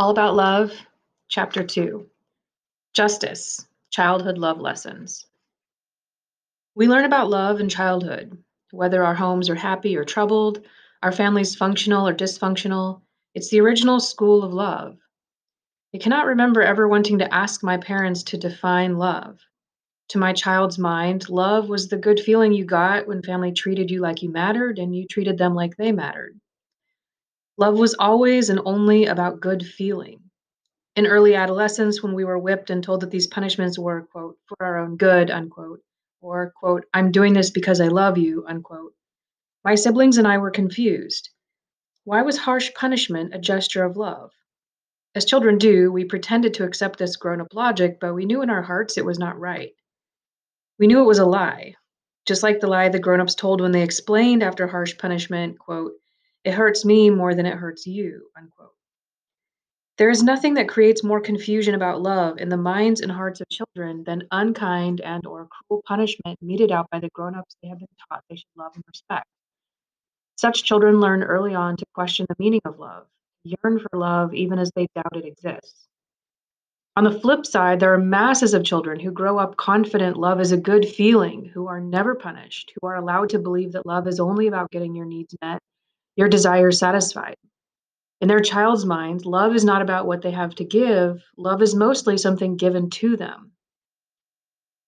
All About Love, Chapter 2 Justice Childhood Love Lessons. We learn about love in childhood, whether our homes are happy or troubled, our families functional or dysfunctional. It's the original school of love. I cannot remember ever wanting to ask my parents to define love. To my child's mind, love was the good feeling you got when family treated you like you mattered and you treated them like they mattered. Love was always and only about good feeling. In early adolescence, when we were whipped and told that these punishments were, quote, for our own good, unquote, or, quote, I'm doing this because I love you, unquote, my siblings and I were confused. Why was harsh punishment a gesture of love? As children do, we pretended to accept this grown up logic, but we knew in our hearts it was not right. We knew it was a lie, just like the lie the grown ups told when they explained after harsh punishment, quote, it hurts me more than it hurts you, unquote. There is nothing that creates more confusion about love in the minds and hearts of children than unkind and or cruel punishment meted out by the grown-ups they have been taught they should love and respect. Such children learn early on to question the meaning of love, yearn for love even as they doubt it exists. On the flip side, there are masses of children who grow up confident love is a good feeling, who are never punished, who are allowed to believe that love is only about getting your needs met your desires satisfied. In their child's mind, love is not about what they have to give, love is mostly something given to them.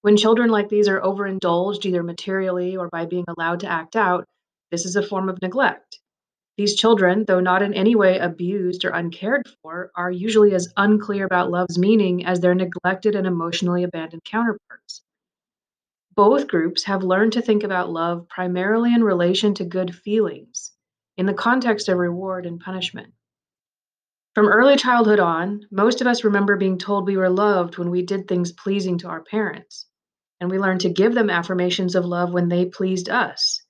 When children like these are overindulged, either materially or by being allowed to act out, this is a form of neglect. These children, though not in any way abused or uncared for, are usually as unclear about love's meaning as their neglected and emotionally abandoned counterparts. Both groups have learned to think about love primarily in relation to good feelings, in the context of reward and punishment. From early childhood on, most of us remember being told we were loved when we did things pleasing to our parents, and we learned to give them affirmations of love when they pleased us.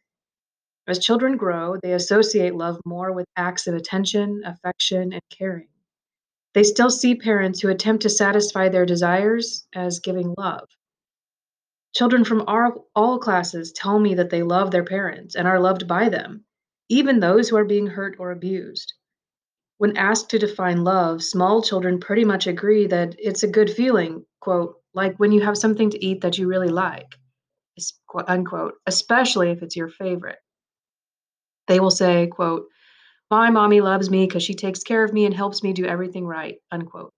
As children grow, they associate love more with acts of attention, affection, and caring. They still see parents who attempt to satisfy their desires as giving love. Children from all, classes tell me that they love their parents and are loved by them, even those who are being hurt or abused. When asked to define love, small children pretty much agree that it's a good feeling, quote, like when you have something to eat that you really like, unquote, especially if it's your favorite. They will say, quote, my mommy loves me because she takes care of me and helps me do everything right, unquote.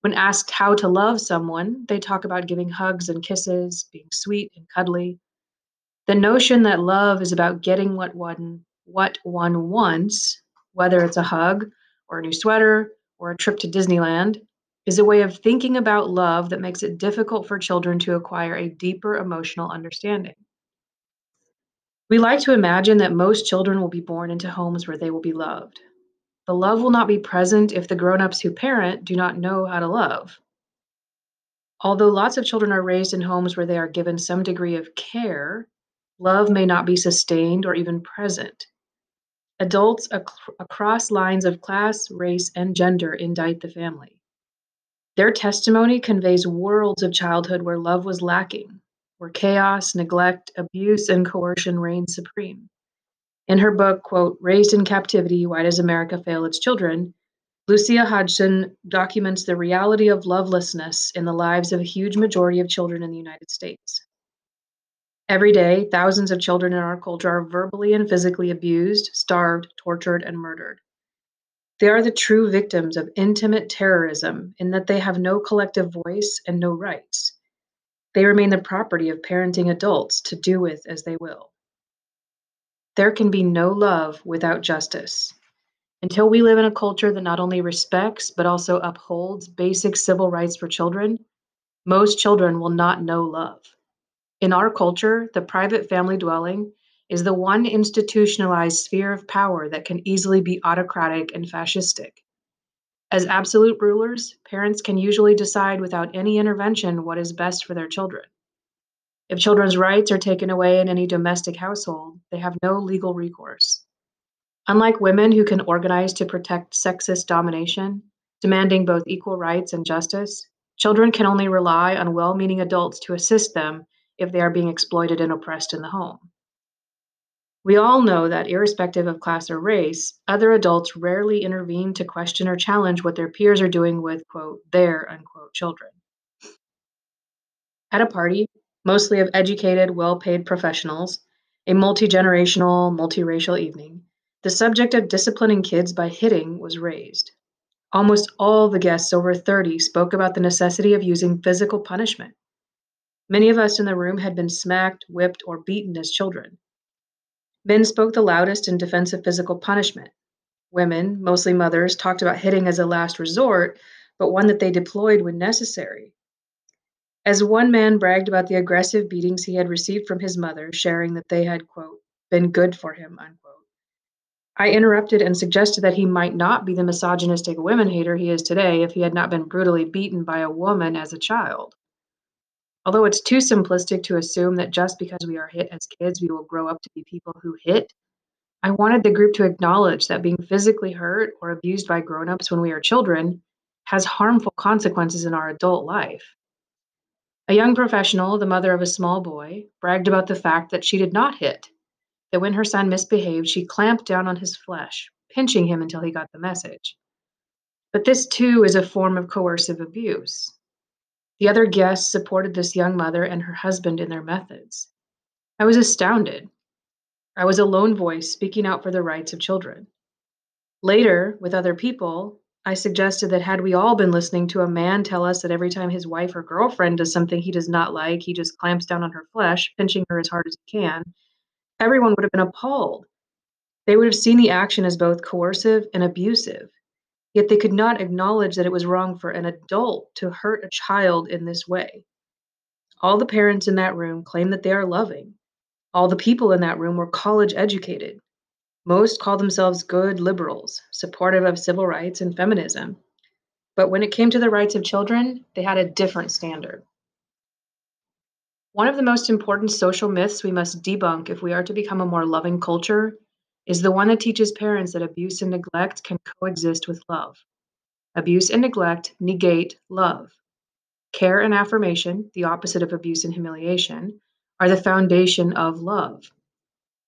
When asked how to love someone, they talk about giving hugs and kisses, being sweet and cuddly. The notion that love is about getting what one what one wants, whether it's a hug or a new sweater or a trip to Disneyland, is a way of thinking about love that makes it difficult for children to acquire a deeper emotional understanding. We like to imagine that most children will be born into homes where they will be loved. The love will not be present if the grown ups who parent do not know how to love. Although lots of children are raised in homes where they are given some degree of care, love may not be sustained or even present. Adults ac- across lines of class, race, and gender indict the family. Their testimony conveys worlds of childhood where love was lacking, where chaos, neglect, abuse, and coercion reigned supreme. In her book, quote, Raised in Captivity Why Does America Fail Its Children? Lucia Hodgson documents the reality of lovelessness in the lives of a huge majority of children in the United States. Every day, thousands of children in our culture are verbally and physically abused, starved, tortured, and murdered. They are the true victims of intimate terrorism in that they have no collective voice and no rights. They remain the property of parenting adults to do with as they will. There can be no love without justice. Until we live in a culture that not only respects but also upholds basic civil rights for children, most children will not know love. In our culture, the private family dwelling is the one institutionalized sphere of power that can easily be autocratic and fascistic. As absolute rulers, parents can usually decide without any intervention what is best for their children. If children's rights are taken away in any domestic household, they have no legal recourse. Unlike women who can organize to protect sexist domination, demanding both equal rights and justice, children can only rely on well meaning adults to assist them if they are being exploited and oppressed in the home. We all know that, irrespective of class or race, other adults rarely intervene to question or challenge what their peers are doing with, quote, their, unquote, children. At a party, mostly of educated, well paid professionals, a multi generational, multiracial evening, the subject of disciplining kids by hitting was raised. Almost all the guests over 30 spoke about the necessity of using physical punishment. Many of us in the room had been smacked, whipped, or beaten as children. Men spoke the loudest in defense of physical punishment. Women, mostly mothers, talked about hitting as a last resort, but one that they deployed when necessary. As one man bragged about the aggressive beatings he had received from his mother, sharing that they had, quote, been good for him, unquote. I interrupted and suggested that he might not be the misogynistic women hater he is today if he had not been brutally beaten by a woman as a child. Although it's too simplistic to assume that just because we are hit as kids, we will grow up to be people who hit, I wanted the group to acknowledge that being physically hurt or abused by grown-ups when we are children has harmful consequences in our adult life. A young professional, the mother of a small boy, bragged about the fact that she did not hit, that when her son misbehaved, she clamped down on his flesh, pinching him until he got the message. But this too is a form of coercive abuse. The other guests supported this young mother and her husband in their methods. I was astounded. I was a lone voice speaking out for the rights of children. Later, with other people, I suggested that had we all been listening to a man tell us that every time his wife or girlfriend does something he does not like, he just clamps down on her flesh, pinching her as hard as he can, everyone would have been appalled. They would have seen the action as both coercive and abusive. Yet they could not acknowledge that it was wrong for an adult to hurt a child in this way. All the parents in that room claim that they are loving. All the people in that room were college educated. Most call themselves good liberals, supportive of civil rights and feminism. But when it came to the rights of children, they had a different standard. One of the most important social myths we must debunk if we are to become a more loving culture is the one that teaches parents that abuse and neglect can coexist with love. Abuse and neglect negate love. Care and affirmation, the opposite of abuse and humiliation, are the foundation of love.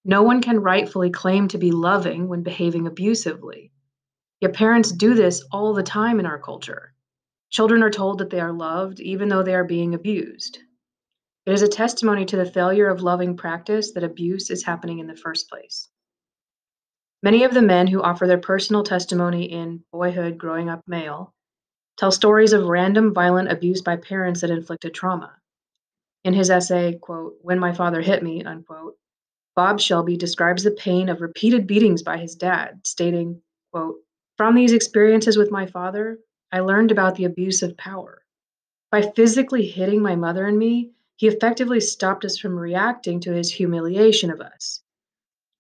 No one can rightfully claim to be loving when behaving abusively. Yet parents do this all the time in our culture. Children are told that they are loved even though they are being abused. It is a testimony to the failure of loving practice that abuse is happening in the first place. Many of the men who offer their personal testimony in Boyhood Growing Up Male tell stories of random violent abuse by parents that inflicted trauma. In his essay, quote, When My Father Hit Me, unquote, Bob Shelby describes the pain of repeated beatings by his dad, stating, quote, From these experiences with my father, I learned about the abuse of power. By physically hitting my mother and me, he effectively stopped us from reacting to his humiliation of us.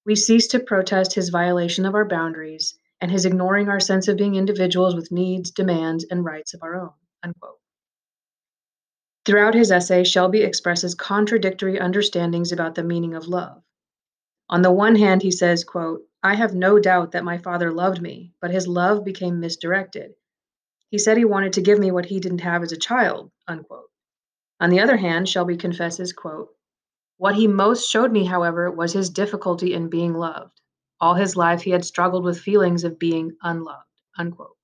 We cease to protest his violation of our boundaries and his ignoring our sense of being individuals with needs, demands, and rights of our own. Unquote. Throughout his essay, Shelby expresses contradictory understandings about the meaning of love. On the one hand, he says, quote, I have no doubt that my father loved me, but his love became misdirected. He said he wanted to give me what he didn't have as a child, unquote. On the other hand, Shelby confesses, quote, what he most showed me, however, was his difficulty in being loved. All his life, he had struggled with feelings of being unloved. Unquote.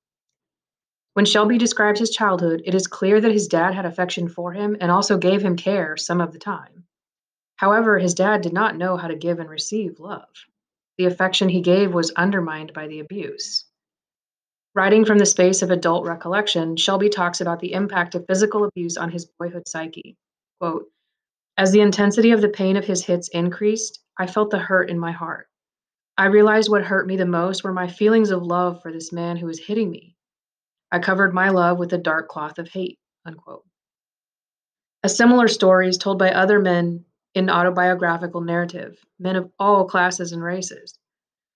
When Shelby describes his childhood, it is clear that his dad had affection for him and also gave him care some of the time. However, his dad did not know how to give and receive love. The affection he gave was undermined by the abuse. Writing from the space of adult recollection, Shelby talks about the impact of physical abuse on his boyhood psyche. Quote, as the intensity of the pain of his hits increased, I felt the hurt in my heart. I realized what hurt me the most were my feelings of love for this man who was hitting me. I covered my love with a dark cloth of hate. Unquote. A similar story is told by other men in autobiographical narrative, men of all classes and races.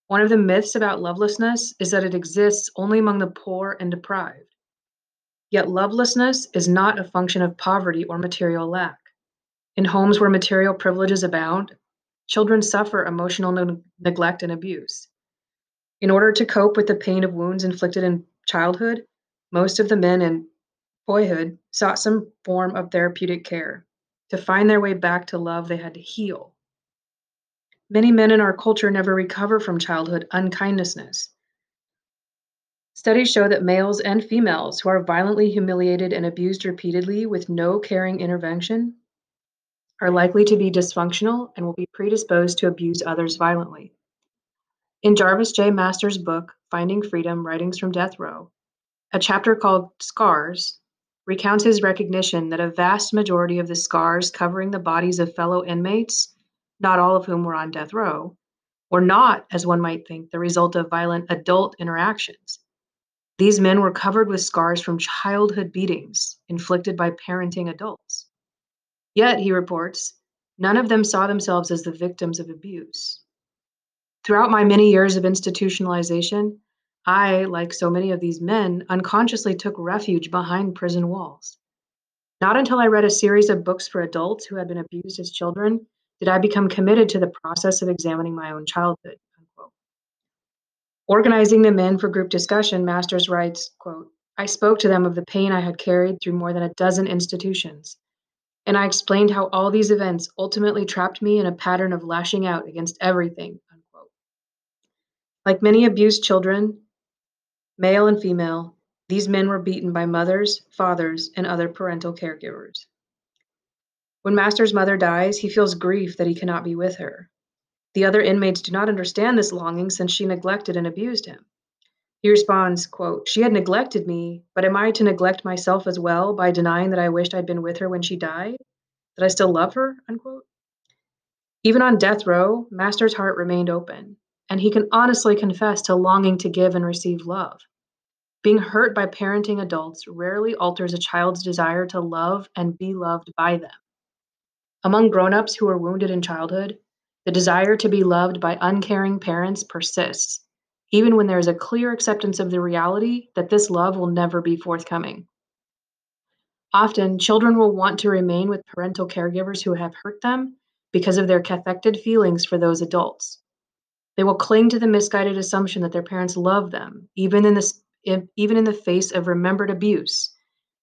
One of the myths about lovelessness is that it exists only among the poor and deprived. Yet lovelessness is not a function of poverty or material lack. In homes where material privileges abound, children suffer emotional ne- neglect and abuse. In order to cope with the pain of wounds inflicted in childhood, most of the men in boyhood sought some form of therapeutic care. To find their way back to love, they had to heal. Many men in our culture never recover from childhood unkindness. Studies show that males and females who are violently humiliated and abused repeatedly with no caring intervention are likely to be dysfunctional and will be predisposed to abuse others violently. In Jarvis J. Masters' book, Finding Freedom Writings from Death Row, a chapter called Scars recounts his recognition that a vast majority of the scars covering the bodies of fellow inmates, not all of whom were on death row, were not, as one might think, the result of violent adult interactions. These men were covered with scars from childhood beatings inflicted by parenting adults. Yet, he reports, none of them saw themselves as the victims of abuse. Throughout my many years of institutionalization, I, like so many of these men, unconsciously took refuge behind prison walls. Not until I read a series of books for adults who had been abused as children did I become committed to the process of examining my own childhood. Unquote. Organizing the men for group discussion, Masters writes, quote, I spoke to them of the pain I had carried through more than a dozen institutions and I explained how all these events ultimately trapped me in a pattern of lashing out against everything. Unquote. Like many abused children, male and female, these men were beaten by mothers, fathers, and other parental caregivers. When Master's mother dies, he feels grief that he cannot be with her. The other inmates do not understand this longing since she neglected and abused him. He responds, quote, She had neglected me, but am I to neglect myself as well by denying that I wished I'd been with her when she died? That I still love her? Unquote. Even on death row, Master's heart remained open, and he can honestly confess to longing to give and receive love. Being hurt by parenting adults rarely alters a child's desire to love and be loved by them. Among grown-ups who are wounded in childhood, the desire to be loved by uncaring parents persists even when there is a clear acceptance of the reality that this love will never be forthcoming. Often, children will want to remain with parental caregivers who have hurt them because of their cathected feelings for those adults. They will cling to the misguided assumption that their parents love them, even in, this, even in the face of remembered abuse,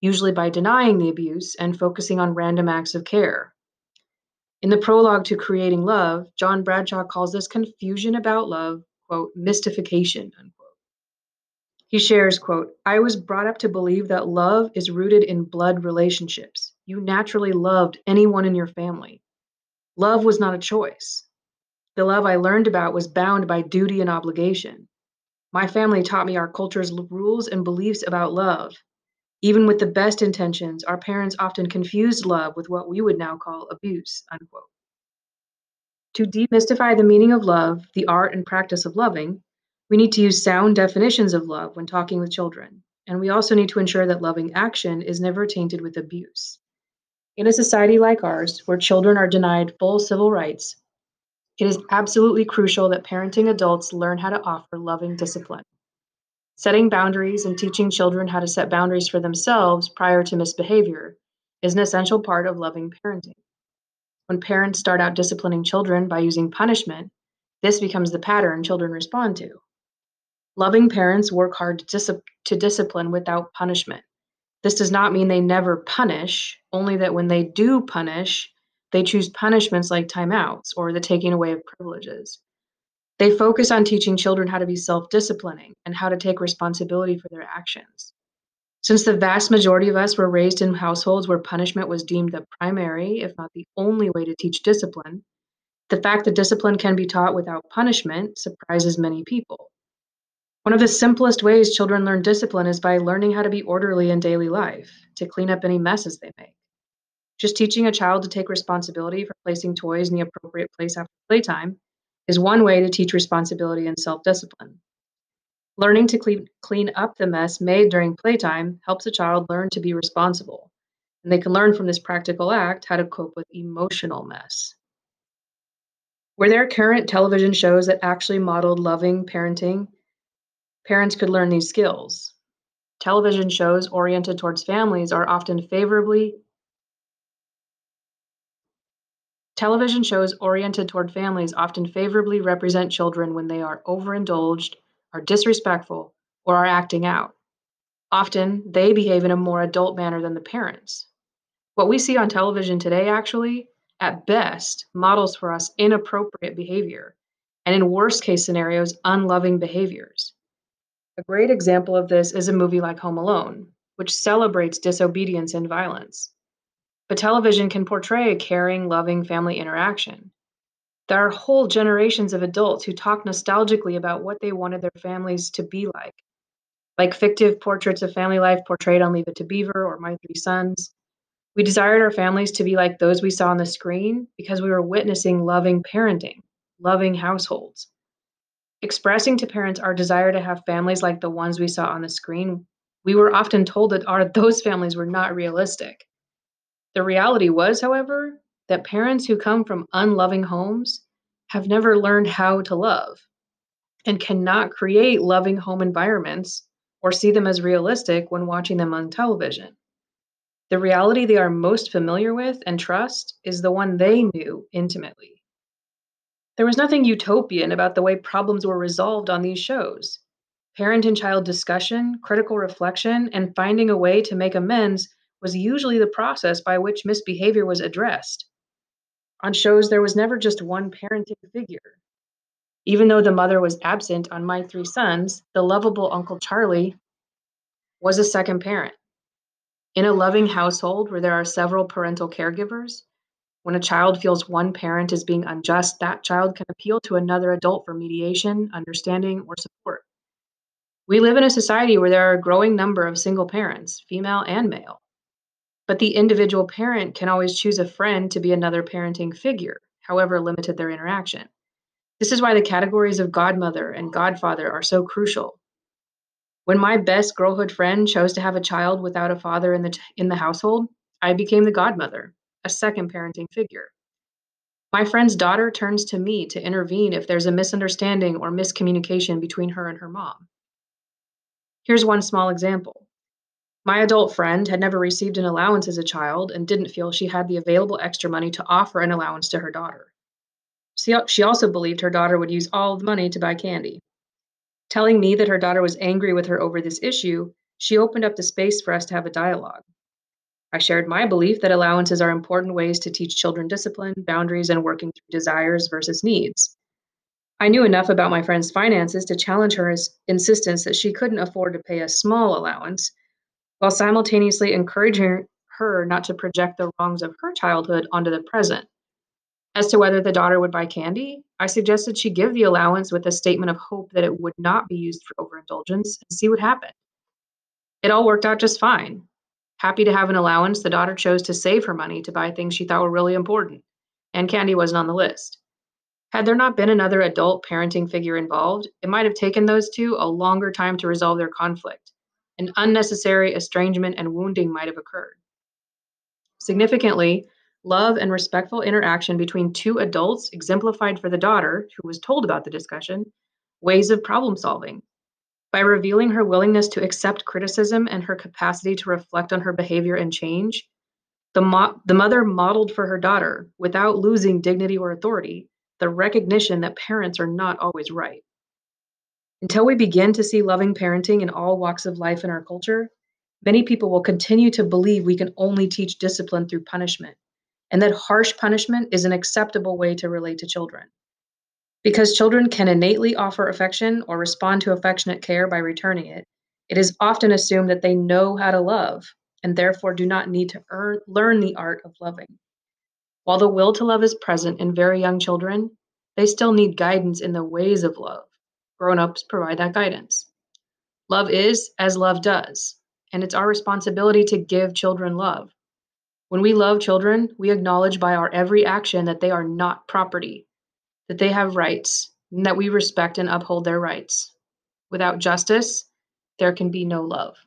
usually by denying the abuse and focusing on random acts of care. In the prologue to Creating Love, John Bradshaw calls this confusion about love quote, mystification, unquote. He shares, quote, I was brought up to believe that love is rooted in blood relationships. You naturally loved anyone in your family. Love was not a choice. The love I learned about was bound by duty and obligation. My family taught me our culture's rules and beliefs about love. Even with the best intentions, our parents often confused love with what we would now call abuse, unquote. To demystify the meaning of love, the art and practice of loving, we need to use sound definitions of love when talking with children. And we also need to ensure that loving action is never tainted with abuse. In a society like ours, where children are denied full civil rights, it is absolutely crucial that parenting adults learn how to offer loving discipline. Setting boundaries and teaching children how to set boundaries for themselves prior to misbehavior is an essential part of loving parenting. When parents start out disciplining children by using punishment, this becomes the pattern children respond to. Loving parents work hard to, dis- to discipline without punishment. This does not mean they never punish, only that when they do punish, they choose punishments like timeouts or the taking away of privileges. They focus on teaching children how to be self disciplining and how to take responsibility for their actions. Since the vast majority of us were raised in households where punishment was deemed the primary, if not the only way to teach discipline, the fact that discipline can be taught without punishment surprises many people. One of the simplest ways children learn discipline is by learning how to be orderly in daily life, to clean up any messes they make. Just teaching a child to take responsibility for placing toys in the appropriate place after playtime is one way to teach responsibility and self discipline. Learning to clean, clean up the mess made during playtime helps a child learn to be responsible, and they can learn from this practical act how to cope with emotional mess. Were there current television shows that actually modeled loving parenting? Parents could learn these skills. Television shows oriented towards families are often favorably Television shows oriented toward families often favorably represent children when they are overindulged are disrespectful, or are acting out. Often, they behave in a more adult manner than the parents. What we see on television today, actually, at best, models for us inappropriate behavior, and in worst case scenarios, unloving behaviors. A great example of this is a movie like Home Alone, which celebrates disobedience and violence. But television can portray a caring, loving family interaction. There are whole generations of adults who talk nostalgically about what they wanted their families to be like, like fictive portraits of family life portrayed on Leave It to Beaver or My Three Sons. We desired our families to be like those we saw on the screen because we were witnessing loving parenting, loving households. Expressing to parents our desire to have families like the ones we saw on the screen, we were often told that our, those families were not realistic. The reality was, however, that parents who come from unloving homes have never learned how to love and cannot create loving home environments or see them as realistic when watching them on television. The reality they are most familiar with and trust is the one they knew intimately. There was nothing utopian about the way problems were resolved on these shows. Parent and child discussion, critical reflection, and finding a way to make amends was usually the process by which misbehavior was addressed. On shows, there was never just one parenting figure. Even though the mother was absent on My Three Sons, the lovable Uncle Charlie was a second parent. In a loving household where there are several parental caregivers, when a child feels one parent is being unjust, that child can appeal to another adult for mediation, understanding, or support. We live in a society where there are a growing number of single parents, female and male. But the individual parent can always choose a friend to be another parenting figure, however limited their interaction. This is why the categories of godmother and godfather are so crucial. When my best girlhood friend chose to have a child without a father in the in the household, I became the godmother, a second parenting figure. My friend's daughter turns to me to intervene if there's a misunderstanding or miscommunication between her and her mom. Here's one small example. My adult friend had never received an allowance as a child and didn't feel she had the available extra money to offer an allowance to her daughter. She also believed her daughter would use all the money to buy candy. Telling me that her daughter was angry with her over this issue, she opened up the space for us to have a dialogue. I shared my belief that allowances are important ways to teach children discipline, boundaries, and working through desires versus needs. I knew enough about my friend's finances to challenge her insistence that she couldn't afford to pay a small allowance, while simultaneously encouraging her not to project the wrongs of her childhood onto the present. As to whether the daughter would buy candy, I suggested she give the allowance with a statement of hope that it would not be used for overindulgence and see what happened. It all worked out just fine. Happy to have an allowance, the daughter chose to save her money to buy things she thought were really important, and candy wasn't on the list. Had there not been another adult parenting figure involved, it might have taken those two a longer time to resolve their conflict. An unnecessary estrangement and wounding might have occurred. Significantly, love and respectful interaction between two adults exemplified for the daughter, who was told about the discussion, ways of problem solving. By revealing her willingness to accept criticism and her capacity to reflect on her behavior and change, the, mo- the mother modeled for her daughter, without losing dignity or authority, the recognition that parents are not always right. Until we begin to see loving parenting in all walks of life in our culture, many people will continue to believe we can only teach discipline through punishment and that harsh punishment is an acceptable way to relate to children. Because children can innately offer affection or respond to affectionate care by returning it, it is often assumed that they know how to love and therefore do not need to earn, learn the art of loving. While the will to love is present in very young children, they still need guidance in the ways of love. Grown ups provide that guidance. Love is as love does, and it's our responsibility to give children love. When we love children, we acknowledge by our every action that they are not property, that they have rights, and that we respect and uphold their rights. Without justice, there can be no love.